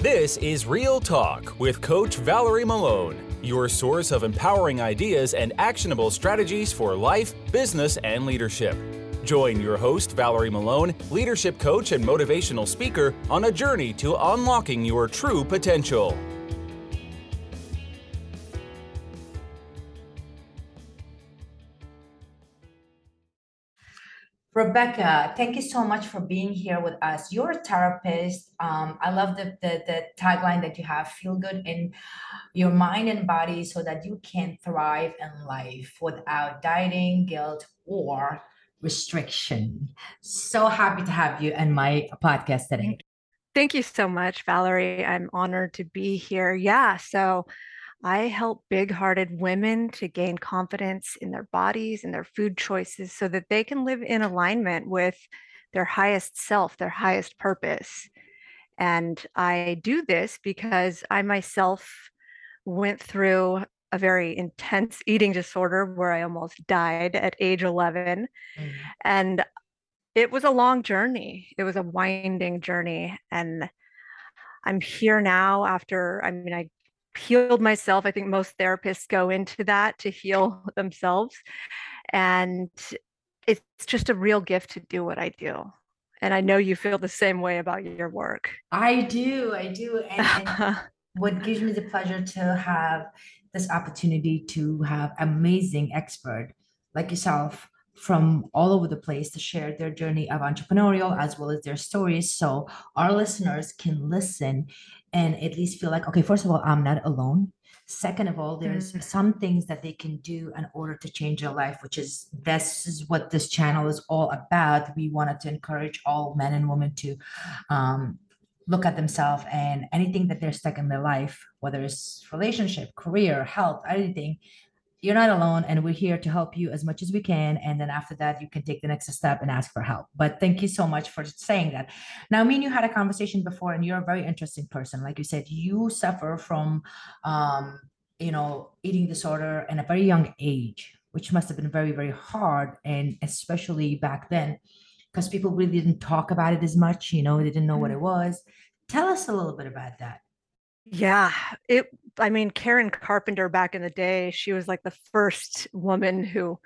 This is Real Talk with Coach Valerie Malone, your source of empowering ideas and actionable strategies for life, business, and leadership. Join your host, Valerie Malone, leadership coach and motivational speaker, on a journey to unlocking your true potential. Rebecca, thank you so much for being here with us. You're a therapist. Um, I love the, the, the tagline that you have feel good in your mind and body so that you can thrive in life without dieting, guilt, or restriction. So happy to have you in my podcast today. Thank you so much, Valerie. I'm honored to be here. Yeah. So, I help big hearted women to gain confidence in their bodies and their food choices so that they can live in alignment with their highest self, their highest purpose. And I do this because I myself went through a very intense eating disorder where I almost died at age 11. Mm. And it was a long journey, it was a winding journey. And I'm here now after, I mean, I healed myself. I think most therapists go into that to heal themselves. And it's just a real gift to do what I do. And I know you feel the same way about your work. I do. I do. And, and what gives me the pleasure to have this opportunity to have amazing expert like yourself from all over the place to share their journey of entrepreneurial as well as their stories so our listeners can listen and at least feel like okay first of all i'm not alone second of all there's mm-hmm. some things that they can do in order to change their life which is this is what this channel is all about we wanted to encourage all men and women to um, look at themselves and anything that they're stuck in their life whether it's relationship career health anything you're not alone and we're here to help you as much as we can and then after that you can take the next step and ask for help. But thank you so much for saying that. Now me and you had a conversation before and you're a very interesting person. Like you said you suffer from um you know eating disorder in a very young age which must have been very very hard and especially back then because people really didn't talk about it as much you know they didn't know what it mm-hmm. was. Tell us a little bit about that yeah, it I mean Karen Carpenter back in the day, she was like the first woman who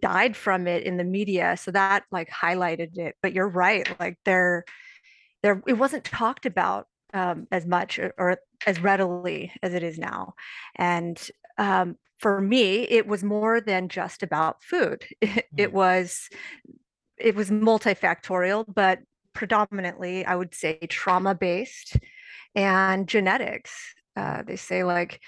died from it in the media, so that like highlighted it. But you're right, like there there it wasn't talked about um, as much or, or, as readily as it is now. And um, for me, it was more than just about food. It, it mm. was it was multifactorial, but predominantly, I would say trauma based and genetics. Uh, they say like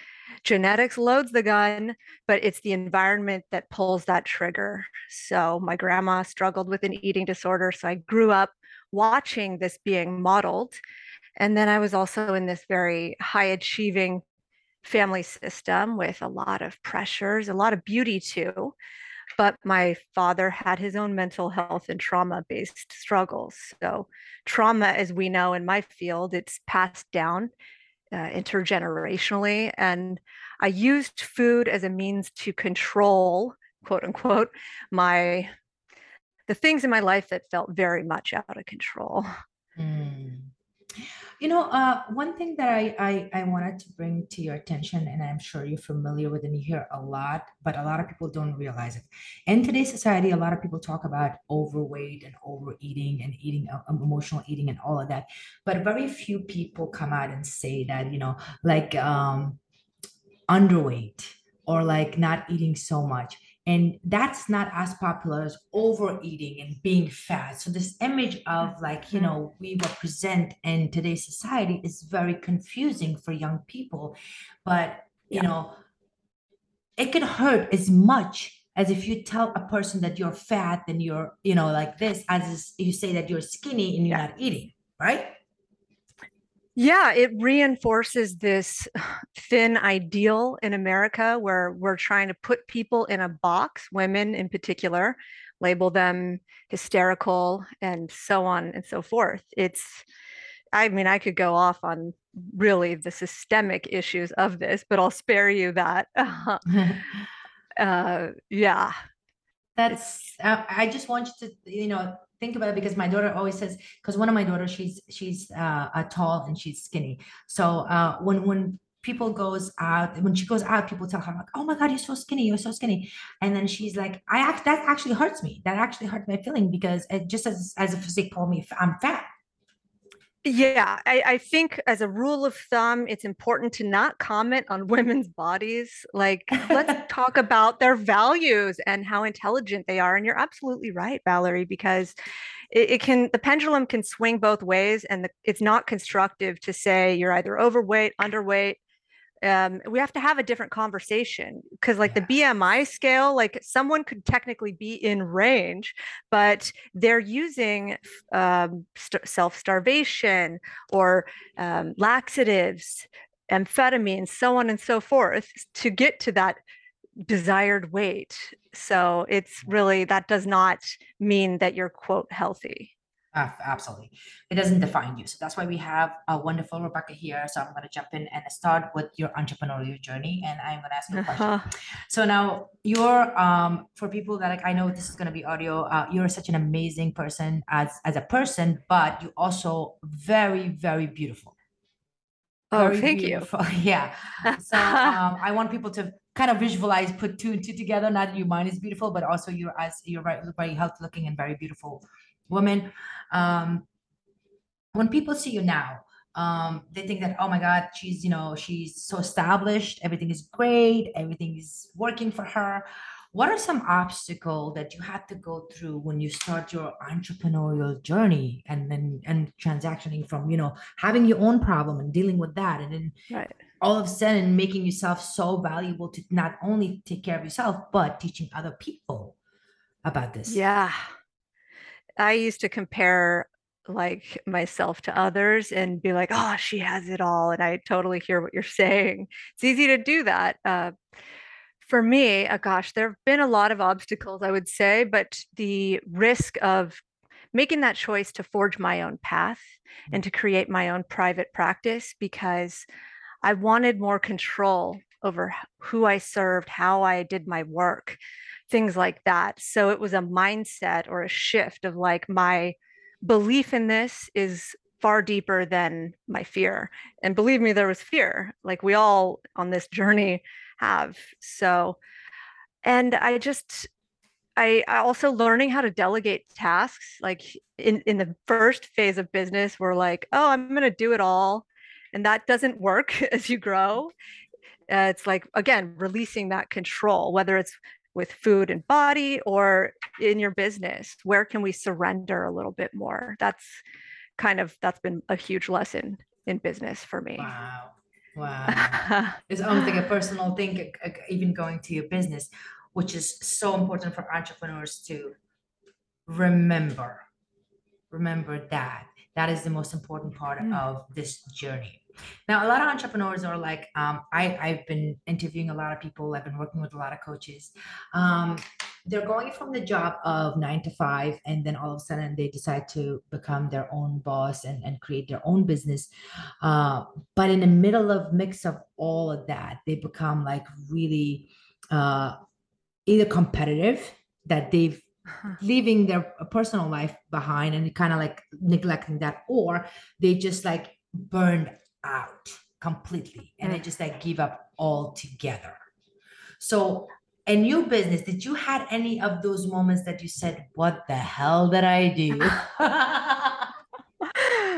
genetics loads the gun, but it's the environment that pulls that trigger. So my grandma struggled with an eating disorder. So I grew up watching this being modeled. And then I was also in this very high achieving family system with a lot of pressures, a lot of beauty too. But my father had his own mental health and trauma based struggles. So, trauma, as we know in my field, it's passed down uh, intergenerationally. And I used food as a means to control, quote unquote, my the things in my life that felt very much out of control. Mm. You know, uh, one thing that I, I I wanted to bring to your attention, and I'm sure you're familiar with, and you hear a lot, but a lot of people don't realize it. In today's society, a lot of people talk about overweight and overeating and eating, uh, emotional eating, and all of that, but very few people come out and say that you know, like um, underweight or like not eating so much and that's not as popular as overeating and being fat so this image of like you mm-hmm. know we represent in today's society is very confusing for young people but you yeah. know it can hurt as much as if you tell a person that you're fat and you're you know like this as you say that you're skinny and you're yeah. not eating right yeah, it reinforces this thin ideal in America where we're trying to put people in a box, women in particular, label them hysterical and so on and so forth. It's, I mean, I could go off on really the systemic issues of this, but I'll spare you that. uh, yeah. That's uh, I just want you to you know think about it because my daughter always says because one of my daughters she's she's uh, a tall and she's skinny. So uh, when when people goes out when she goes out people tell her like oh my god you're so skinny you're so skinny. And then she's like i act that actually hurts me. That actually hurts my feeling because it just as as if they call me i'm fat yeah, I, I, think as a rule of thumb, it's important to not comment on women's bodies. Like, let's talk about their values and how intelligent they are. And you're absolutely right, Valerie, because it, it can, the pendulum can swing both ways, and the, it's not constructive to say you're either overweight, underweight, um, we have to have a different conversation because like yeah. the bmi scale like someone could technically be in range but they're using um, st- self-starvation or um, laxatives amphetamines so on and so forth to get to that desired weight. So it's really that does not mean that you're quote healthy absolutely. It doesn't define you. So that's why we have a wonderful Rebecca here. So I'm going to jump in and start with your entrepreneurial journey. And I'm going to ask you a question. Uh-huh. So now you're, um, for people that like, I know this is going to be audio, uh, you're such an amazing person as, as a person, but you also very, very beautiful. Oh, very thank beautiful. you. yeah. So um, I want people to kind of visualize, put two and two together. Not that your mind is beautiful, but also you're as you're very, very healthy looking and very beautiful woman. Um, when people see you now, um, they think that, oh my God, she's, you know, she's so established, everything is great, everything is working for her. What are some obstacles that you had to go through when you start your entrepreneurial journey and then and transactioning from, you know, having your own problem and dealing with that and then right. all of a sudden making yourself so valuable to not only take care of yourself, but teaching other people about this? Yeah. I used to compare like myself to others and be like, oh, she has it all. And I totally hear what you're saying. It's easy to do that. Uh, for me, uh, gosh, there have been a lot of obstacles, I would say, but the risk of making that choice to forge my own path and to create my own private practice because I wanted more control over who I served, how I did my work things like that. So it was a mindset or a shift of like my belief in this is far deeper than my fear. And believe me, there was fear, like we all on this journey have. So, and I just, I, I also learning how to delegate tasks. Like in, in the first phase of business, we're like, oh, I'm going to do it all. And that doesn't work as you grow. Uh, it's like, again, releasing that control, whether it's with food and body or in your business where can we surrender a little bit more? That's kind of that's been a huge lesson in business for me. Wow. Wow. It's almost like a personal thing even going to your business which is so important for entrepreneurs to remember remember that. That is the most important part mm. of this journey now, a lot of entrepreneurs are like, um, I, I've been interviewing a lot of people, I've been working with a lot of coaches. Um, they're going from the job of nine to five, and then all of a sudden they decide to become their own boss and, and create their own business. Uh, but in the middle of mix of all of that, they become like really uh, either competitive that they've leaving their personal life behind and kind of like neglecting that or they just like burned out completely and I mm. just like give up altogether. So a new business, did you had any of those moments that you said, what the hell did I do?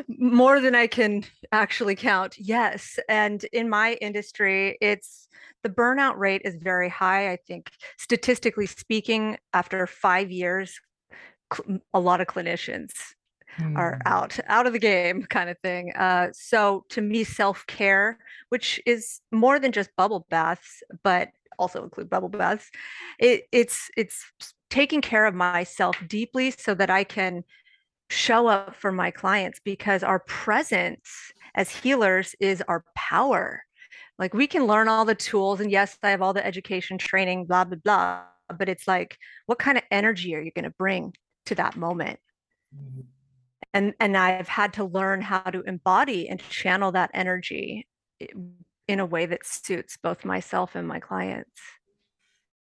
More than I can actually count. Yes. And in my industry, it's the burnout rate is very high. I think statistically speaking, after five years, a lot of clinicians are mm. out out of the game kind of thing uh, so to me self-care which is more than just bubble baths but also include bubble baths it, it's it's taking care of myself deeply so that i can show up for my clients because our presence as healers is our power. Like we can learn all the tools and yes i have all the education training blah blah blah but it's like what kind of energy are you going to bring to that moment? Mm-hmm and and i've had to learn how to embody and channel that energy eh, in a way that suits both myself and my clients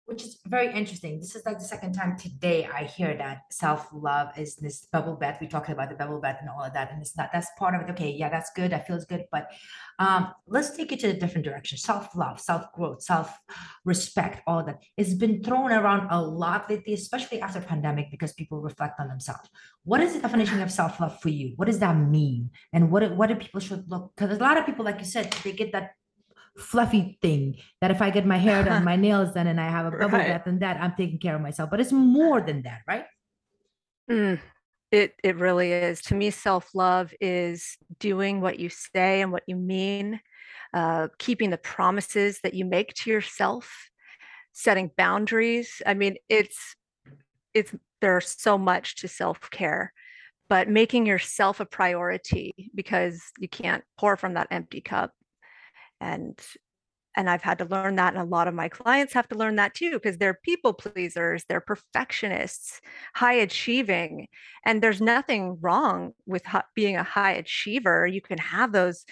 which is very interesting. This is like the second time today I hear that self love is this bubble bath. We talking about the bubble bath and all of that, and it's not. That's part of it. Okay, yeah, that's good. That feels good. But um, let's take it to a different direction. Self love, self growth, self respect. All that. It's been thrown around a lot lately, especially after pandemic, because people reflect on themselves. What is the definition of self love for you? What does that mean? And what what do people should look? Because a lot of people, like you said, they get that fluffy thing that if I get my hair done, my nails done, and I have a bubble right. bath and that, I'm taking care of myself. But it's more than that, right? Mm, it it really is. To me, self love is doing what you say and what you mean, uh, keeping the promises that you make to yourself, setting boundaries. I mean, it's it's there's so much to self care but making yourself a priority because you can't pour from that empty cup and and I've had to learn that and a lot of my clients have to learn that too because they're people pleasers, they're perfectionists, high achieving and there's nothing wrong with being a high achiever. You can have those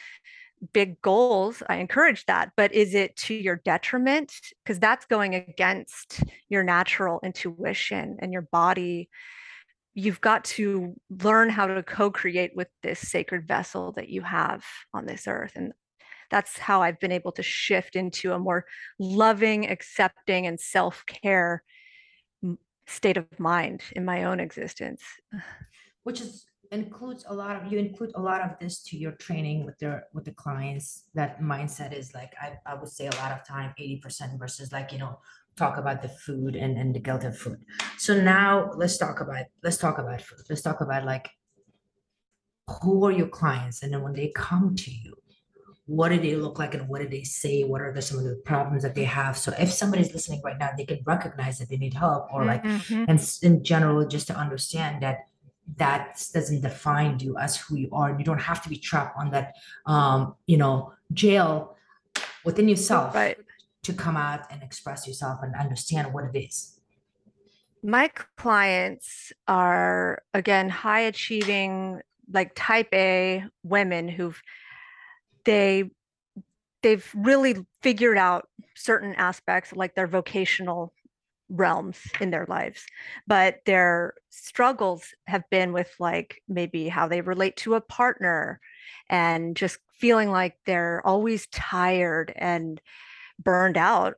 big goals. I encourage that, but is it to your detriment because that's going against your natural intuition and your body you've got to learn how to co-create with this sacred vessel that you have on this earth and that's how I've been able to shift into a more loving, accepting, and self care state of mind in my own existence. Which is includes a lot of you include a lot of this to your training with their with the clients. That mindset is like I, I would say a lot of time 80% versus like you know talk about the food and and the guilt of food. So now let's talk about let's talk about food. Let's talk about like who are your clients? And then when they come to you what do they look like and what do they say what are the, some of the problems that they have so if somebody's listening right now they can recognize that they need help or like mm-hmm. and in general just to understand that that doesn't define you as who you are you don't have to be trapped on that um you know jail within yourself right. to come out and express yourself and understand what it is my clients are again high achieving like type a women who've they they've really figured out certain aspects like their vocational realms in their lives but their struggles have been with like maybe how they relate to a partner and just feeling like they're always tired and burned out.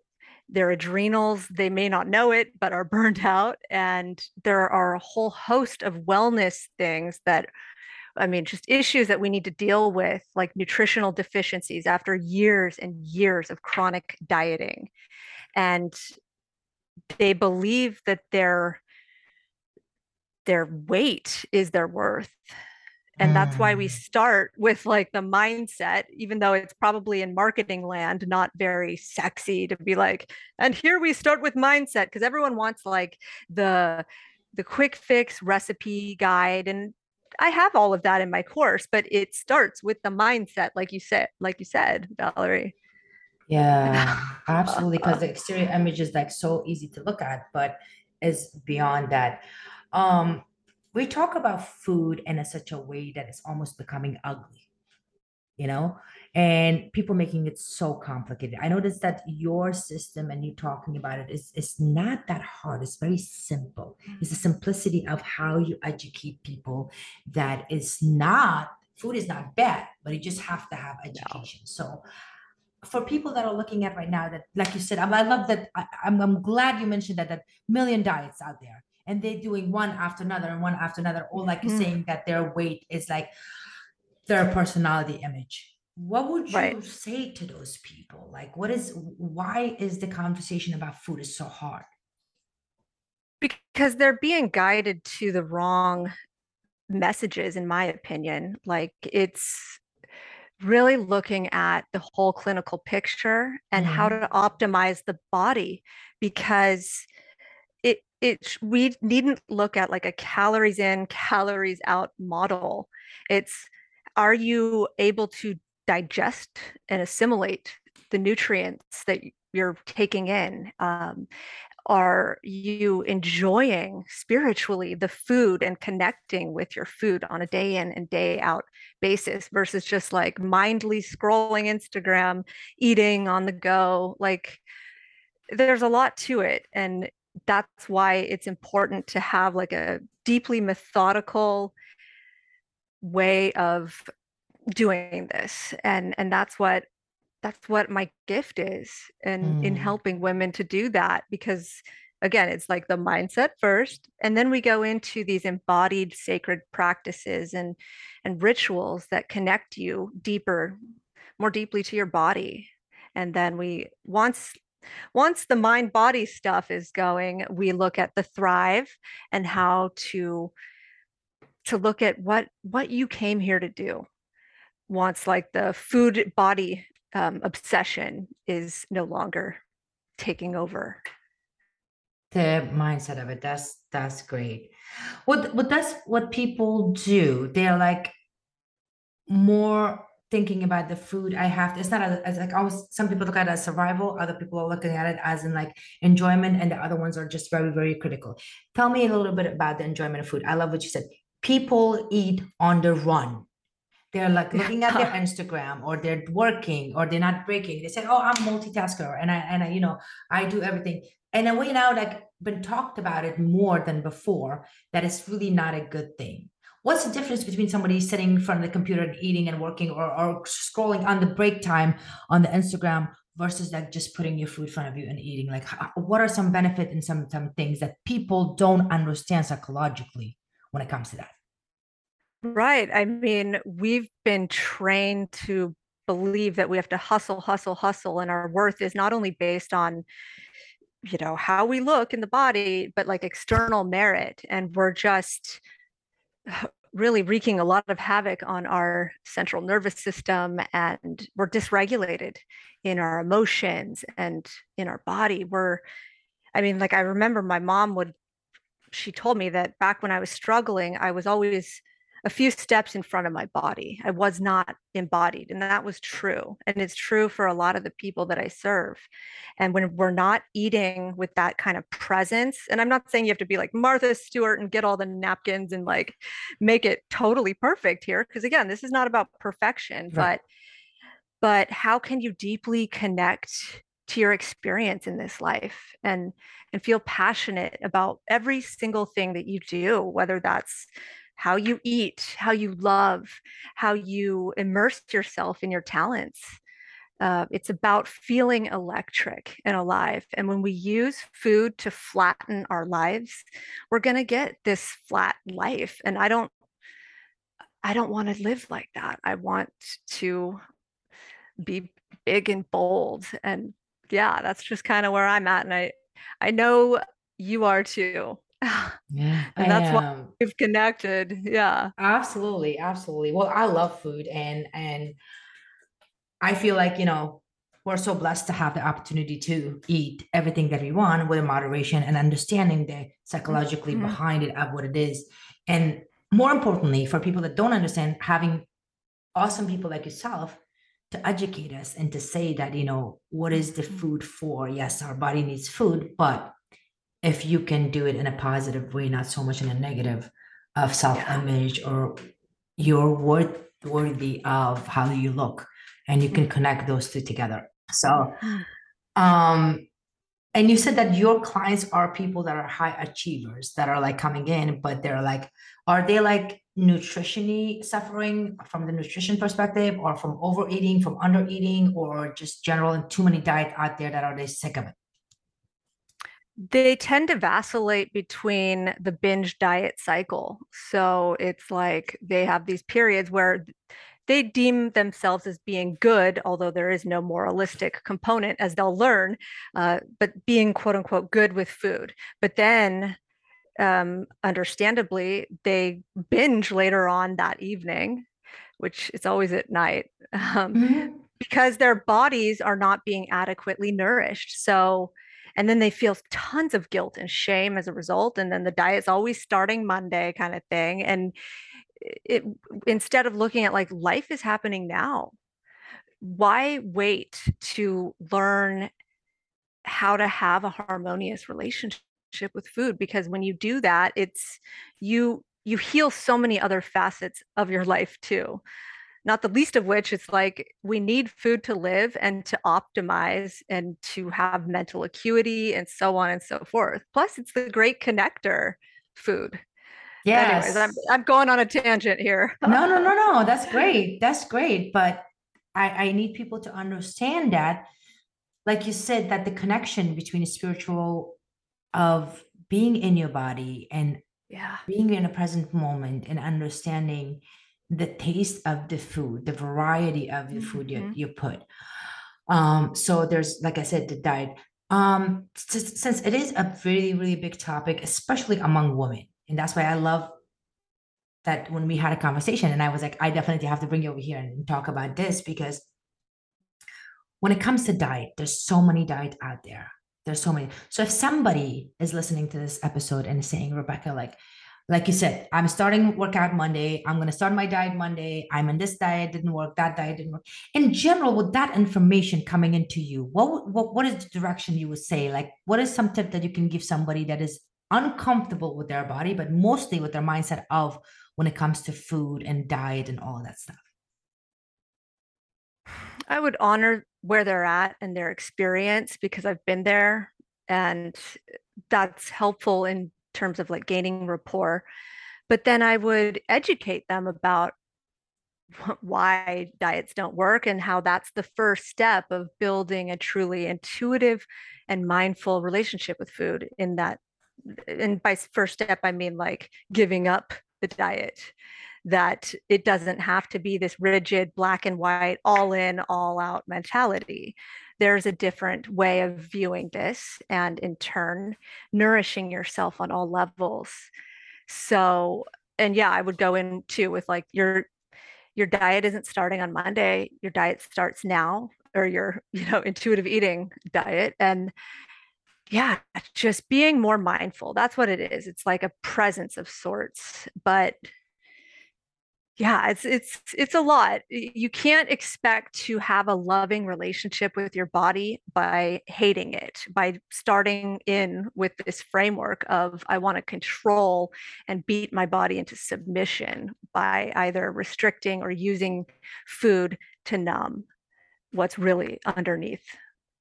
Their adrenals they may not know it but are burned out and there are a whole host of wellness things that I mean, just issues that we need to deal with, like nutritional deficiencies after years and years of chronic dieting. And they believe that their their weight is their worth and that's why we mm. start with like the mindset even though it's probably in marketing land not very sexy to be like and here we start with mindset because everyone wants like the the quick fix recipe guide and I have all of that in my course, but it starts with the mindset, like you said, like you said, Valerie. Yeah, absolutely. Because the exterior image is like so easy to look at, but is beyond that. Um, we talk about food in a, such a way that it's almost becoming ugly, you know, and people making it so complicated. I noticed that your system and you talking about it is is not that hard. It's very simple. It's the simplicity of how you educate people that is not food is not bad, but you just have to have education. No. So for people that are looking at right now that like you said i love that I, I'm, I'm glad you mentioned that that million diets out there and they're doing one after another and one after another or like you're mm. saying that their weight is like their personality image what would you right. say to those people like what is why is the conversation about food is so hard because they're being guided to the wrong messages in my opinion like it's really looking at the whole clinical picture and mm-hmm. how to optimize the body because it it we needn't look at like a calories in calories out model it's are you able to digest and assimilate the nutrients that you're taking in? Um, are you enjoying spiritually the food and connecting with your food on a day in and day out basis versus just like mindly scrolling Instagram, eating on the go? Like, there's a lot to it and that's why it's important to have like a deeply methodical way of doing this and and that's what that's what my gift is and in Mm. helping women to do that because again it's like the mindset first and then we go into these embodied sacred practices and and rituals that connect you deeper more deeply to your body and then we once once the mind body stuff is going we look at the thrive and how to to look at what what you came here to do once like the food body um, obsession is no longer taking over. The mindset of it that's that's great. What what that's what people do they're like more thinking about the food i have to, it's not as like always some people look at it as survival other people are looking at it as in like enjoyment and the other ones are just very very critical. Tell me a little bit about the enjoyment of food i love what you said. People eat on the run they're like looking at their instagram or they're working or they're not breaking. They say oh i'm multitasker and i and i you know i do everything. And then we now like been talked about it more than before that it's really not a good thing. What's the difference between somebody sitting in front of the computer and eating and working or, or scrolling on the break time on the instagram versus like just putting your food in front of you and eating? Like how, what are some benefit and some some things that people don't understand psychologically when it comes to that right i mean we've been trained to believe that we have to hustle hustle hustle and our worth is not only based on you know how we look in the body but like external merit and we're just uh, really wreaking a lot of havoc on our central nervous system and we're dysregulated in our emotions and in our body. We're i mean like i remember my mom would she told me that back when i was struggling i was always a few steps in front of my body. I was not embodied. And that was true. And it's true for a lot of the people that I serve. And when we're not eating with that kind of presence, and I'm not saying you have to be like Martha Stewart and get all the napkins and like make it totally perfect here. Because again, this is not about perfection, right. but but how can you deeply connect to your experience in this life and and feel passionate about every single thing that you do whether that's how you eat, how you love, how you immerse yourself in your talents. Uh, it's about feeling electric and alive. And when we use food to flatten our lives, we're going to get this flat life. And I don't, I don't want to live like that. I want to be big and bold. And yeah, that's just kind of where I'm at. And I, I know you are too. Yeah. and that's why we've connected. Yeah. Absolutely. Absolutely. Well, I love food and and I feel like, you know, we're so blessed to have the opportunity to eat everything that we want with moderation and understanding the psychologically mm-hmm. behind it of what it is. And more importantly, for people that don't understand, having awesome people like yourself to educate us and to say that, you know, what is the mm-hmm. food for? Yes, our body needs food, but if you can do it in a positive way, not so much in a negative of self-image or you're worth worthy of how you look and you can connect those two together. So um and you said that your clients are people that are high achievers that are like coming in, but they're like, are they like nutritionally suffering from the nutrition perspective or from overeating, from undereating, or just general and too many diet out there that are they sick of it? They tend to vacillate between the binge diet cycle. So it's like they have these periods where they deem themselves as being good, although there is no moralistic component, as they'll learn, uh, but being quote unquote good with food. But then, um, understandably, they binge later on that evening, which is always at night. Um, mm-hmm. Because their bodies are not being adequately nourished. So, and then they feel tons of guilt and shame as a result and then the diet's always starting monday kind of thing and it instead of looking at like life is happening now why wait to learn how to have a harmonious relationship with food? Because when you do that it's you you heal so many other facets of your life too not the least of which is like we need food to live and to optimize and to have mental acuity and so on and so forth. Plus, it's the great connector food. Yeah. Anyways, I'm, I'm going on a tangent here. no, no, no, no. That's great. That's great. But I, I need people to understand that, like you said, that the connection between the spiritual of being in your body and yeah being in a present moment and understanding the taste of the food the variety of the food Mhm. you, you put. Um so there's like i said the diet. Um s- since it is a really really big topic especially among women and that's why i love that when we had a conversation and i was like i definitely have to bring you over here and talk about this because when it comes to diet there's so many diet out there. There's so many. So if somebody is listening to this episode and is saying rebecca like like you said i'm starting workout monday i'm going to start my diet monday i'm in this diet didn't work that diet didn't work. In general with that information coming into you what what, what is the direction you would say? Like what is some tip that you can give somebody that is uncomfortable with their body but mostly with their mindset of when it comes to food and diet and all that stuff? I would honor where they're at and their experience because I've been there and that's helpful in terms of like gaining rapport. But then I would educate them about why diets don't work and how that's the first step of building a truly intuitive and mindful relationship with food in that and by first step I mean like giving up the diet that it doesn't have to be this rigid black and white all in all out mentality there's a different way of viewing this and in turn nourishing yourself on all levels. So and yeah i would go in too with like your your diet isn't starting on monday your diet starts now or your you know intuitive eating diet and yeah just being more mindful that's what it is it's like a presence of sorts but yeah it's it's it's a lot. You can't expect to have a loving relationship with your body by hating it by starting in with this framework of i want to control and beat my body into submission by either restricting or using food to numb what's really underneath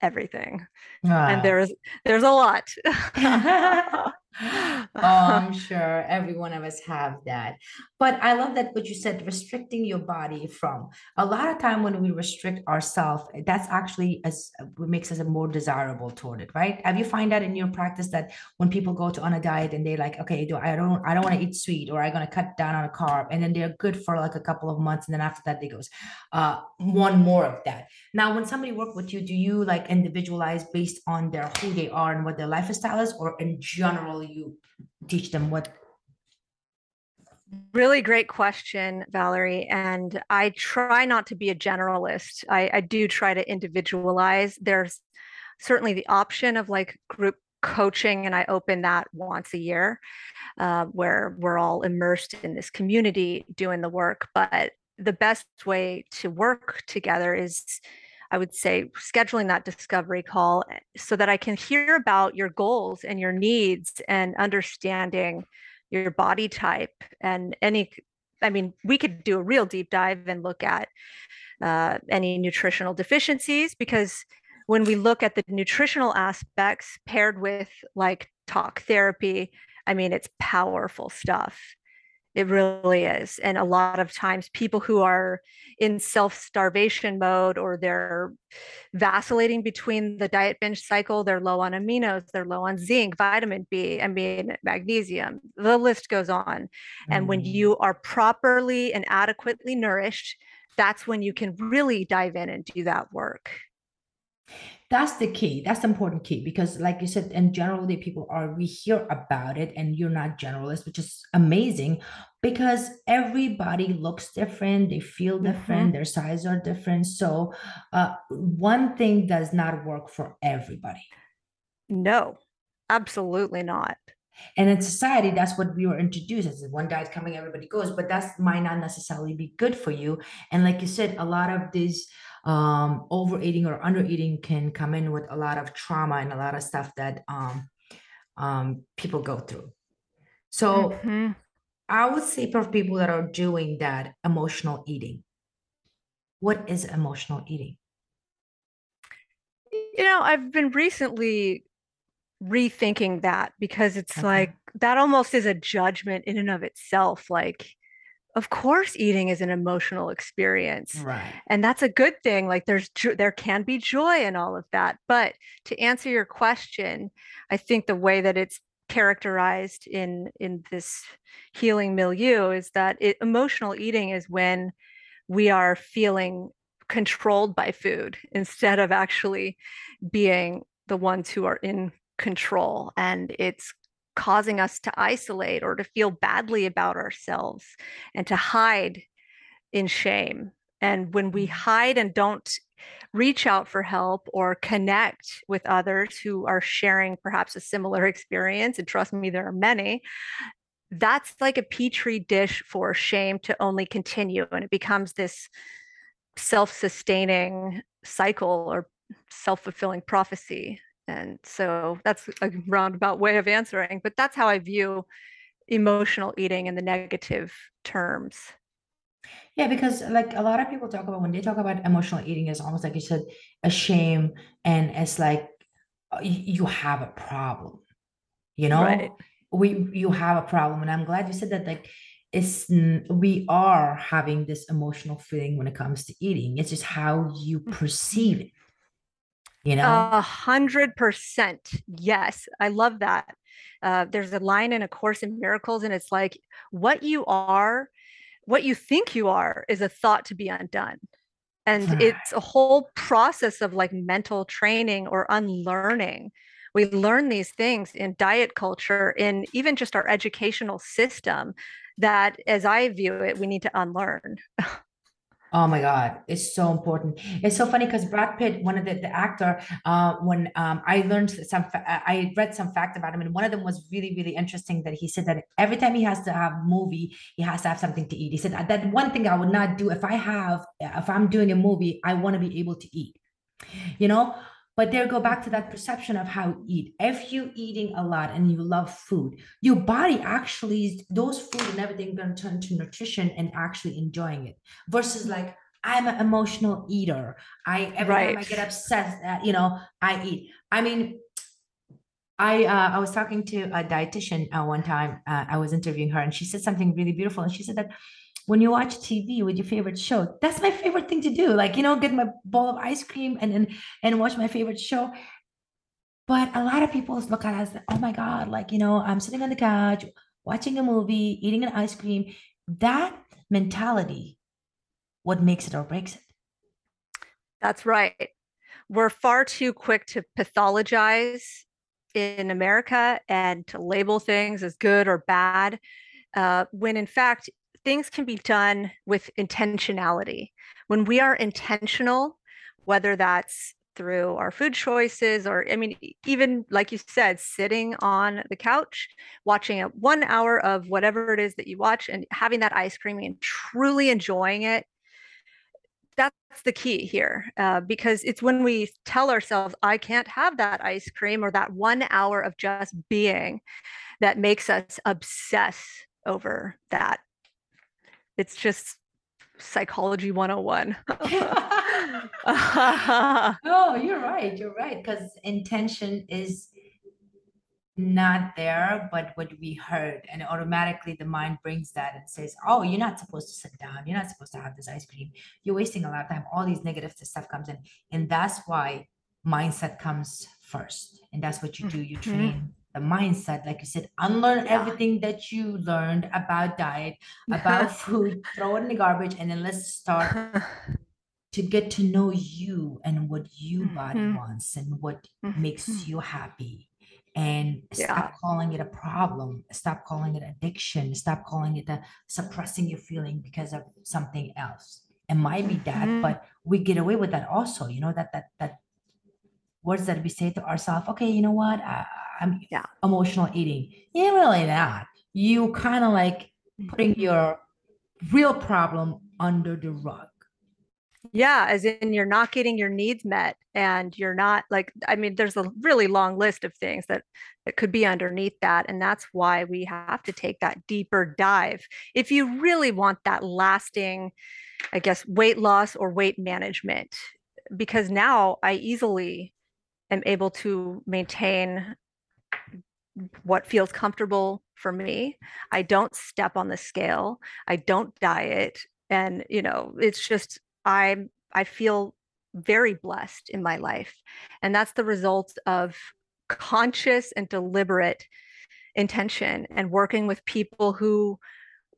everything. And Ah. there's there's a lot oh, I'm sure every one of us have that. But I love that what you said, restricting your body from a lot of time when we restrict ourselves, that's actually as what makes us a more desirable toward it, right? Have you find that in your practice that when people go to on a diet and they're like, okay, do I don't I don't want to eat sweet or I'm gonna cut down on a carb, and then they're good for like a couple of months, and then after that they goes, uh, one more of that. Now, when somebody work with you, do you like individualize based on their who they are and what their lifestyle is, or in general you teach them what? Really great question, Valerie. And I try not to be a generalist. I, I do try to individualize. There's certainly the option of like group coaching, and I open that once a year uh, where we're all immersed in this community doing the work. But the best way to work together is I would say scheduling that discovery call eh, so that I can hear about your goals and your needs and understanding your body type and any i mean we could do a real deep dive and look at uh, any nutritional deficiencies because when we look at the nutritional aspects paired with like talk therapy i mean it's powerful stuff it really is and a lot of times people who are in self-starvation mode or they're vacillating between the diet binge cycle. They're low on aminos, they're low on zinc, vitamin B, I mean, magnesium. The list goes on. And when Mm. you are properly and adequately nourished, that's when you can really dive in and do that work. That's the key. That's the important key because, like you said, and generally people are we hear about it, and you're not generalist, which is amazing because everybody looks different, they feel different, their sizes are different. So, uh, one thing does not work for everybody. No, absolutely not. And in society, that's what we were introduced as one diet coming, everybody goes, but that might not necessarily be good for you. And like you said, a lot of these um overeating or undereating can come in with a lot of trauma and a lot of stuff that um um people go through. So Mhm. I would say for people that are doing that emotional eating, what is emotional eating? You know, I've been recently rethinking that because it's okay. like that almost is a judgment in and of itself. Like, of course, eating is an emotional experience, right? And that's a good thing. Like, there's there can be joy in all of that. But to answer your question, I think the way that it's characterized in in this healing milieu is that it, emotional eating is when we are feeling controlled by food instead of actually being the ones who are in control and it's causing us to isolate or to feel badly about ourselves and to hide in shame and when we mm-hmm. hide and don't reach out for help or connect with others who are sharing perhaps a similar experience and trust me there are many that's like a petri dish for shame to only continue and it becomes this self-sustaining cycle or self-fulfilling prophecy and so that's a roundabout way of answering but that's how i view emotional eating in the negative terms. Yeah because like a lot of people talk about when they talk about emotional eating it's almost like you said a shame and it's like uh, you have a problem you know? Right. We you have a problem and i'm glad you said that like it's we are having this emotional feeling when it comes to eating. It's just how you mm-hmm. perceive it you know? A hundred percent yes i love that. Uh, there's a line in a course in miracles and it's like what you are what you think you are is a thought to be undone. And it's a whole process of like mental training or unlearning. We learn these things in diet culture in even just our educational system that as i view it we need to unlearn Oh my God, it's so important. It's so funny because Brad Pitt, one of the, the actor, uh, when um, I learned some, I read some fact about him, and one of them was really, really interesting. That he said that every time he has to have movie, he has to have something to eat. He said that one thing I would not do if I have, if I'm doing a movie, I want to be able to eat. You know, but there go back to that perception of how you eat. If you eating a lot and you love food, your body actually those food and everything gonna turn to nutrition and actually enjoying it. Versus like I'm an emotional eater. I every right. time I get upset, uh, you know, I eat. I mean, I uh, I was talking to a dietitian uh, one time. Uh, I was interviewing her, and she said something really beautiful. And she said that when you watch TV with your favorite show, that's my favorite thing to do. Like, you know, get my bowl of ice cream and and, and watch my favorite show. But a lot of people look at us, oh my God, like, you know, I'm sitting on the couch, watching a movie, eating an ice cream. That mentality, what makes it or breaks it. That's right. We're far too quick to pathologize in America and to label things as good or bad. Uh, when in fact, things can be done with intentionality. When we are intentional, whether that's through our food choices or i mean even like you said sitting on the couch watching a one hour of whatever it is that you watch and having that ice cream and truly enjoying it that's the key here uh, because it's when we tell ourselves i can't have that ice cream or that one hour of just being that makes us obsess over that it's just psychology 101 oh you're right you're right because intention is not there but what we heard and automatically the mind brings that and says oh you're not supposed to sit down you're not supposed to have this ice cream you're wasting a lot of time all these negative stuff comes in and that's why mindset comes first and that's what you do you mm-hmm. train the mindset like you said unlearn yeah. everything that you learned about diet about food throw it in the garbage and then let's start to get to know you and what you body mm-hmm. wants and what mm-hmm. makes you happy and yeah. stop calling it a problem stop calling it addiction stop calling it a suppressing your feeling because of something else it might be that mm-hmm. but we get away with that also you know that that that words that we say to ourselves okay you know what I, I'm yeah. emotional eating. Yeah, really not. You kind of like mm-hmm. putting your real problem under the rug. Yeah, as in you're not getting your needs met and you're not like I mean there's a really long list of things that that could be underneath that and that's why we have to take that deeper dive. If you really want that lasting I guess, weight loss or weight management. Because now I easily am able to maintain what feels comfortable for me. I don't step on the scale. I don't diet. And, you know, it's just, I I feel very blessed in my life. And that's the result of conscious and deliberate intention and working with people who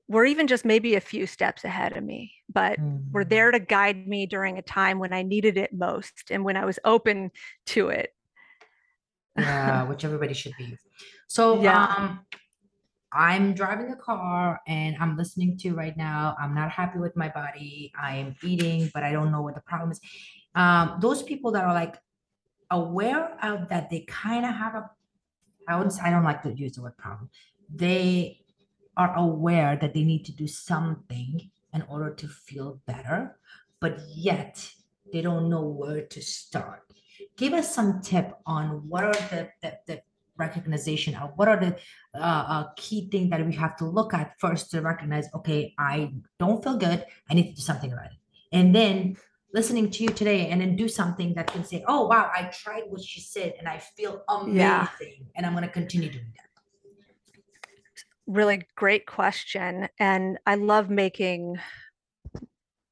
were even just maybe a few steps ahead of me, but mm. were there to guide me during a time when I needed it most and when I was open to it. yeah, which everybody should be. So yeah. um I'm driving a car and I'm listening to right now. I'm not happy with my body. I am eating, but I don't know what the problem is. Um, those people that are like aware of that they kind of have a I would I don't like to use the word problem. They are aware that they need to do something in order to feel better, but yet they don't know where to start. Give us some tip on what are the, the, the recognition of what are the uh, uh, key things that we have to look at first to recognize, okay, I don't feel good. I need to do something about it. And then listening to you today and then do something that can say, oh, wow, I tried what she said and I feel amazing. Yeah. And I'm going to continue doing that really great question. And I love making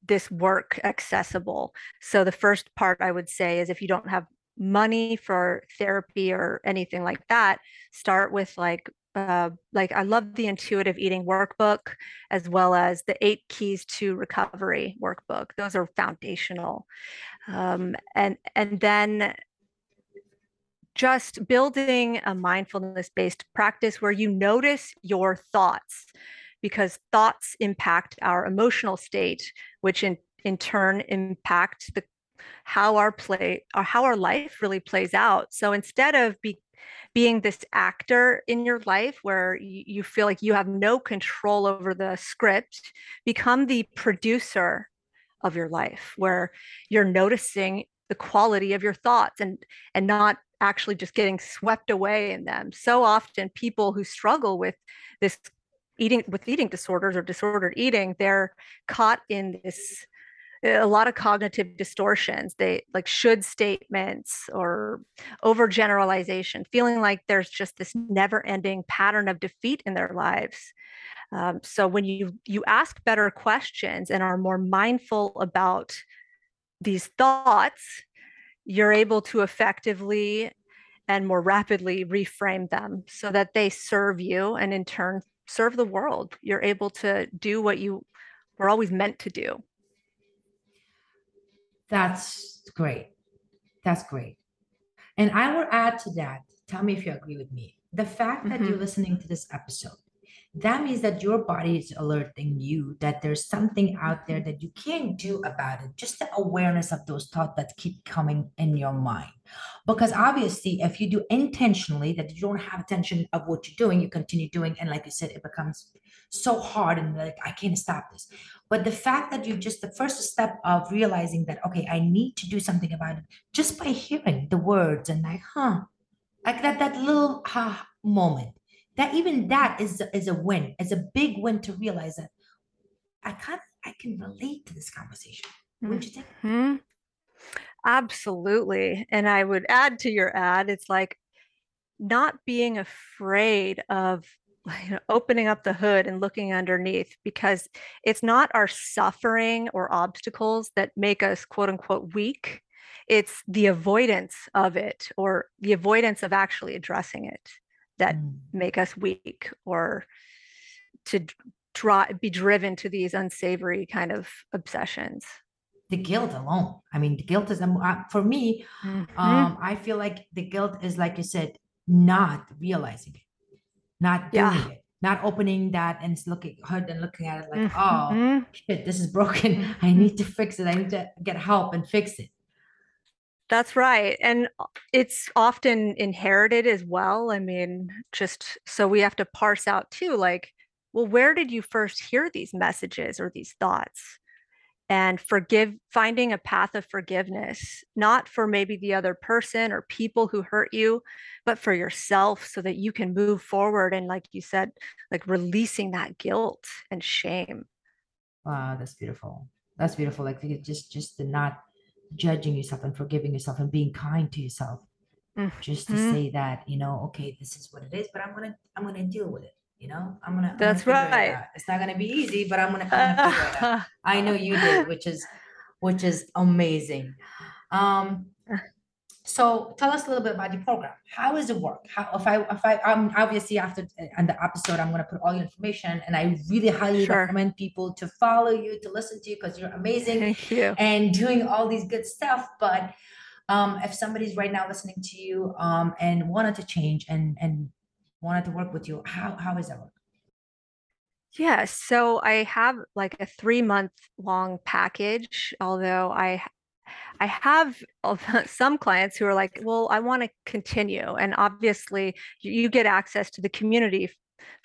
this work accessible. So the first part I would say is if you don't have money for therapy or anything like that, start with like uh, like I love the intuitive eating workbook as well as the eight keys to recovery workbook. Those are foundational, um, and and then just building a mindfulness based practice where you notice your thoughts because thoughts impact our emotional state which in in turn impact the how our play or how our life really plays out. So instead of be, being this actor in your life where you, you feel like you have no control over the script become the producer of your life where you're noticing the quality of your thoughts and and not actually just getting swept away in them. So often people who struggle with this eating with eating disorders or disordered eating, they're caught in this a lot of cognitive distortions they like should statements or overgeneralization feeling like there's just this never ending pattern of defeat in their lives um, so when you you ask better questions and are more mindful about these thoughts you're able to effectively and more rapidly reframe them so that they serve you and in turn serve the world. You're able to do what you were always meant to do. That's great. That's great. And I will add to that. Tell me if you agree with me. The fact that mm-hmm. you're listening to this episode that means that your body is alerting you that there's something out there that you can't do about it. Just the awareness of those thoughts that keep coming in your mind. Because obviously, if you do intentionally that you don't have attention of what you're doing, you continue doing, and like you said, it becomes so hard and like I can't stop this. But the fact that you just the first step of realizing that okay, I need to do something about it, just by hearing the words and like, huh, like that that little ha moment that even that is is a win is a big win to realize that i of i can relate to this conversation. Wouldn't you think? Mm-hmm. absolutely. And i would add to your ad it's like not being afraid of you know, opening up the hood and looking underneath because it's not our suffering or obstacles that make us quote unquote weak. It's the avoidance of it or the avoidance of actually addressing it that mm. make us weak or to draw be driven to these unsavory kind of obsessions the guilt alone i mean the guilt is uh, for me mm-hmm. um i feel like the guilt is like you said not realizing it not doing yeah. it not opening that and looking hurt and looking at it like oh, mm-hmm. oh shit this is broken i need to fix it i need to get help and fix it that's right. And uh, it's often inherited as well. I mean, just so we have to parse out too, like, well, where did you first hear these messages or these thoughts? And forgive, finding a path of forgiveness, not for maybe the other person or people who hurt you, but for yourself so that you can move forward. And like you said, like releasing that guilt and shame. Wow, that's beautiful That's beautiful. Like just just the not judging yourself and forgiving yourself and being kind to yourself. Just to Mhm. say that, you know, okay, this is what it is, but I'm gonna I'm gonna deal with it. You know, I'm gonna I'm gonna That's it right. It's not gonna be easy, but I'm gonna, I'm gonna. I know you did, which is which is amazing. Um, so tell us a little bit about the program. How does it work? How if I if I um obviously after and the episode I'm gonna put all your information and I really highly Sure. recommend people to follow you, to listen to you because you're amazing Thank you. and doing all these good stuff. But um if somebody's right now listening to you um and wanted to change and and wanted to work with you, how how is that work? Yeah, so I have like a three month long package, although I I have some clients who are like, well, I want to continue. And obviously you, get access to the community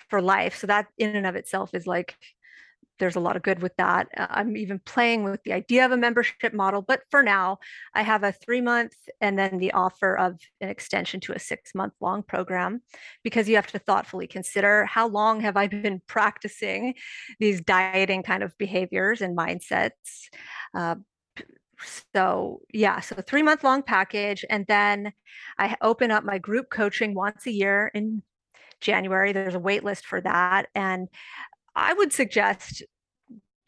for life. So that in and of itself is like there's a lot of good with that. Uh, I'm even playing with the idea of a membership model, but for now, I have a three month and then the offer of an extension to a six month long program because you have to thoughtfully consider how long have I been practicing these dieting kind of behaviors and mindsets. Uh, so yeah, so three month long package, and then I open up my group coaching once a year in January. There's a wait list for that, and I would suggest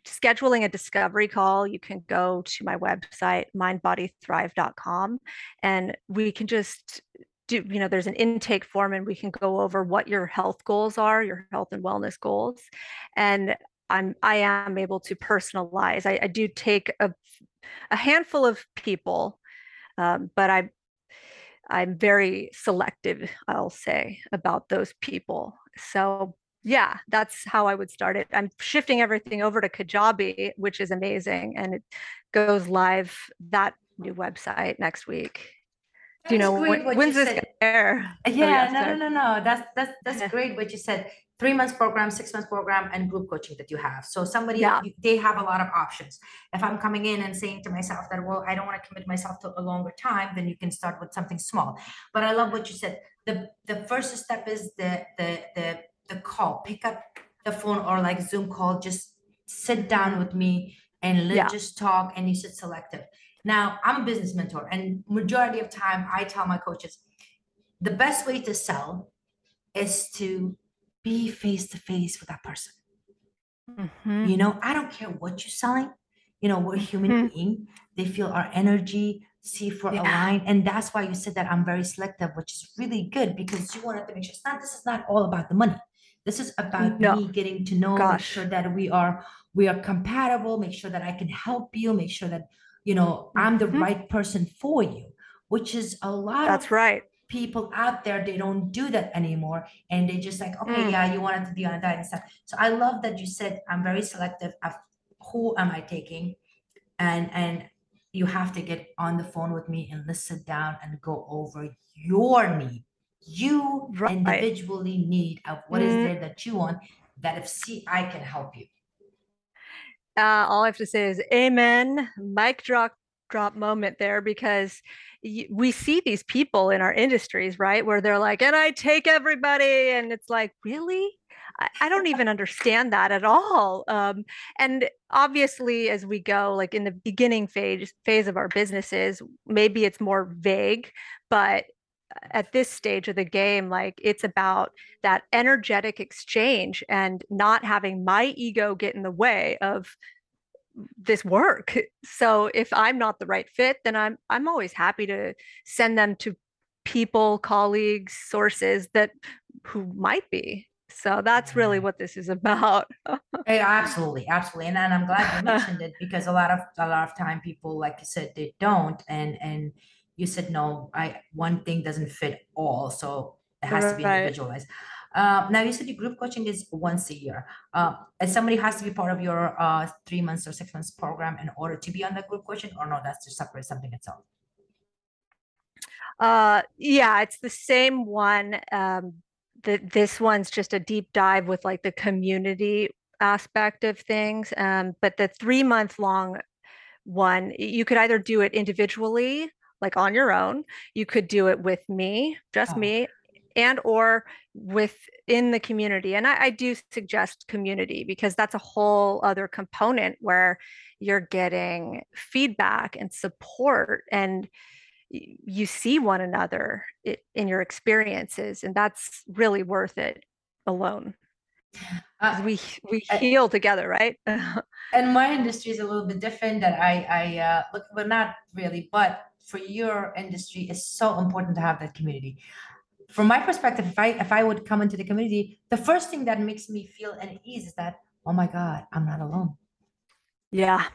scheduling a discovery call. You can go to my website, mindbodythrive.com, and we can just do, you know, there's an intake form and we can go over what your health goals are, your health and wellness goals. And I'm I am able to personalize. I, I do take a a handful of people, um, but I I'm very selective, I'll say, about those people. So yeah, that's how I would start it. I'm shifting everything over to Kajabi, which is amazing, and it goes live that new website next week. Do you know when, when's this said. gonna air? Oh, Yeah, no, no, no, no. That's that's that's Yeah. great what you said. Three months program, six months program, and group coaching that you have. So somebody Yeah. they have a lot of options. If I'm coming in and saying to myself that, well, I don't want to commit myself to a longer time, then you can start with something small. But I love what you said. The the first step is the the the the call. Pick up the phone or like Zoom call. Just sit down with me and let's Yeah. just talk. And you said selective. Now I'm a business mentor, and majority of time I tell my coaches the best way to sell is to be face to face with that person. Mhm. You know, I don't care what you're selling. You know, we're human Mhm. being. They feel our energy, see for Yeah. align, and that's why you said that I'm very selective, which is really good because you wanted to make sure it's not. This is not all about the money. This is about No. me getting to know, make sure that we are we are compatible, make sure that I can help you, make sure that you know I'm the Mhm. right person for you, which is a lot of That's right. People out there they don't do that anymore and they just like okay Mm. yeah you wanted to be on diet and stuff so i love that you said i'm very selective of who am i taking and and you have to get on the phone with me and let's sit down and go over your need you Right. individually need of what is Mm. there that you want that if see i can help you Uh, all I have to say is amen. Mic drop drop moment there because we see these people in our industries, right? Where they're like, and I take everybody, and it's like, really? I, don't even understand that at all. Um, and obviously, as we go, like in the beginning phase phase of our businesses, maybe it's more vague, but at this stage of the game, like it's about that energetic exchange and not having my ego get in the way of this work. So if I'm not the right fit, then I'm I'm always happy to send them to people, colleagues, sources that who might be. So that's really what this is about. Eh, absolutely absolutely and, and i'm glad you mentioned it because a lot of a lot of time people like you said they don't and and you said no i one thing doesn't fit all so it has to be individualized uh, now you said your group coaching is once a year uh, and somebody has to be part of your uh, three months or six months program in order to be on the group coaching or no that's just separate something itself Uh, yeah, it's the same one. Um, the, this one's just a deep dive with like the community aspect of things. Um, but the three month long one, you could either do it individually, like on your own. You could do it with me, just Oh. me, and or within the community. And I, I do suggest community because that's a whole other component where you're getting feedback and support and you see one another in your experiences and that's really worth it alone uh, we we heal together right and my industry is a little bit different that i i uh look but not really but for your industry it's so important to have that community from my perspective if i if i would come into the community the first thing that makes me feel at ease is that oh my god i'm not alone yeah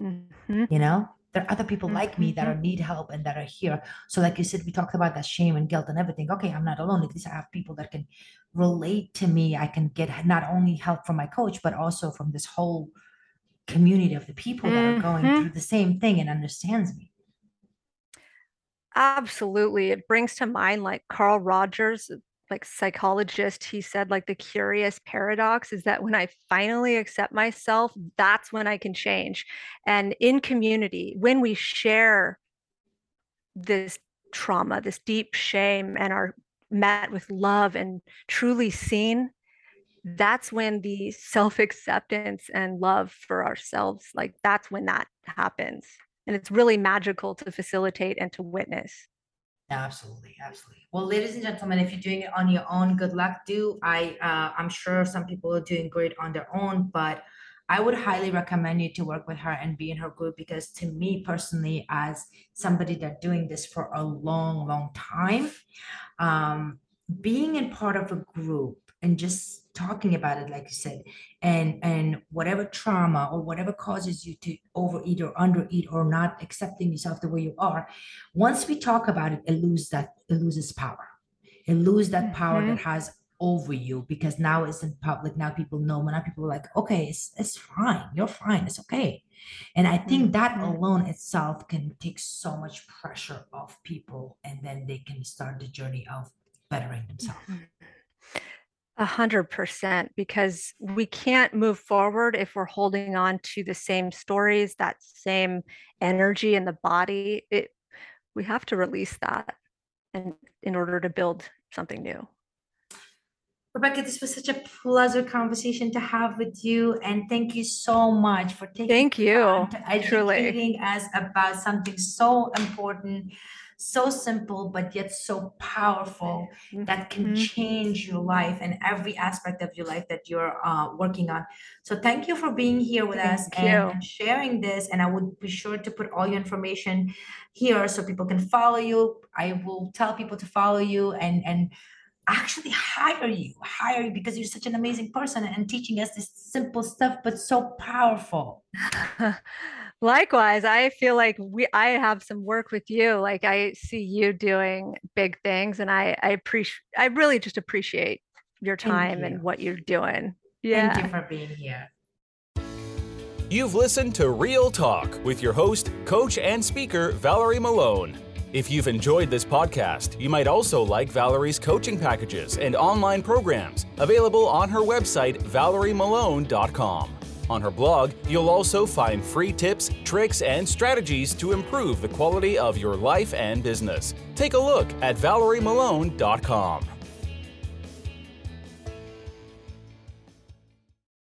mm-hmm. you know there are other people mm-hmm. like me that are mm-hmm. need help and that are here so like you said we talked about that shame and guilt and everything okay i'm not alone at least i have people that can relate to me i can get not only help from my coach but also from this whole community of the people that are going mm-hmm. through the same thing and understands me absolutely it brings to mind like carl rogers uh, like psychologist he said like the curious paradox is that when i finally accept myself that's when i can change. And in community when we share this trauma this deep shame and are met with love and truly seen that's when the self acceptance and love for ourselves like that's when that happens and it's really magical to facilitate and to witness Absolutely, absolutely. Well, ladies and gentlemen, if you're doing it on your own, good luck. Do I? Uh, I'm sure some people are doing great on their own, but I would highly recommend you to work with her and be in her group because, to me personally, as somebody that's doing this for a long, long time, um, being in part of a group and just talking about it like you said and and whatever trauma or whatever causes you to overeat or undereat or not accepting yourself the way you are once we talk about it it loses that it loses power. It loses that power mm-hmm. that has over you because now it's in public. Now people know now people are like okay it's, it's fine. You're fine. It's okay. And i think mm-hmm. that alone itself can take so much pressure off people and then they can start the journey of bettering themselves. Mm-hmm. A hundred percent, because we can't move forward if we're holding on to the same stories, that same energy in the body. It, we have to release that, and in order to build something new. Rebecca, this was such a pleasure conversation to have with you, and thank you so much for taking. Thank you. Educating truly. us about something so important so simple but yet so powerful mm-hmm. that can mm-hmm. change your life and every aspect of your life that you're uh, working on so thank you for being here with thank us and sharing this and i would be sure to put all your information here so people can follow you i will tell people to follow you and and actually hire you hire you because you're such an amazing person and teaching us this simple stuff but so powerful Likewise, I feel like we I have some work with you. Like I see you doing big things and I I appreciate I really just appreciate your time you. and what you're doing. Yeah. Thank you for being here. You've listened to Real Talk with your host, coach and speaker Valerie Malone. If you've enjoyed this podcast, you might also like Valerie's coaching packages and online programs available on her website valeriemalone.com. On her blog, you'll also find free tips, tricks, and strategies to improve the quality of your life and business. Take a look at valeriemalone.com.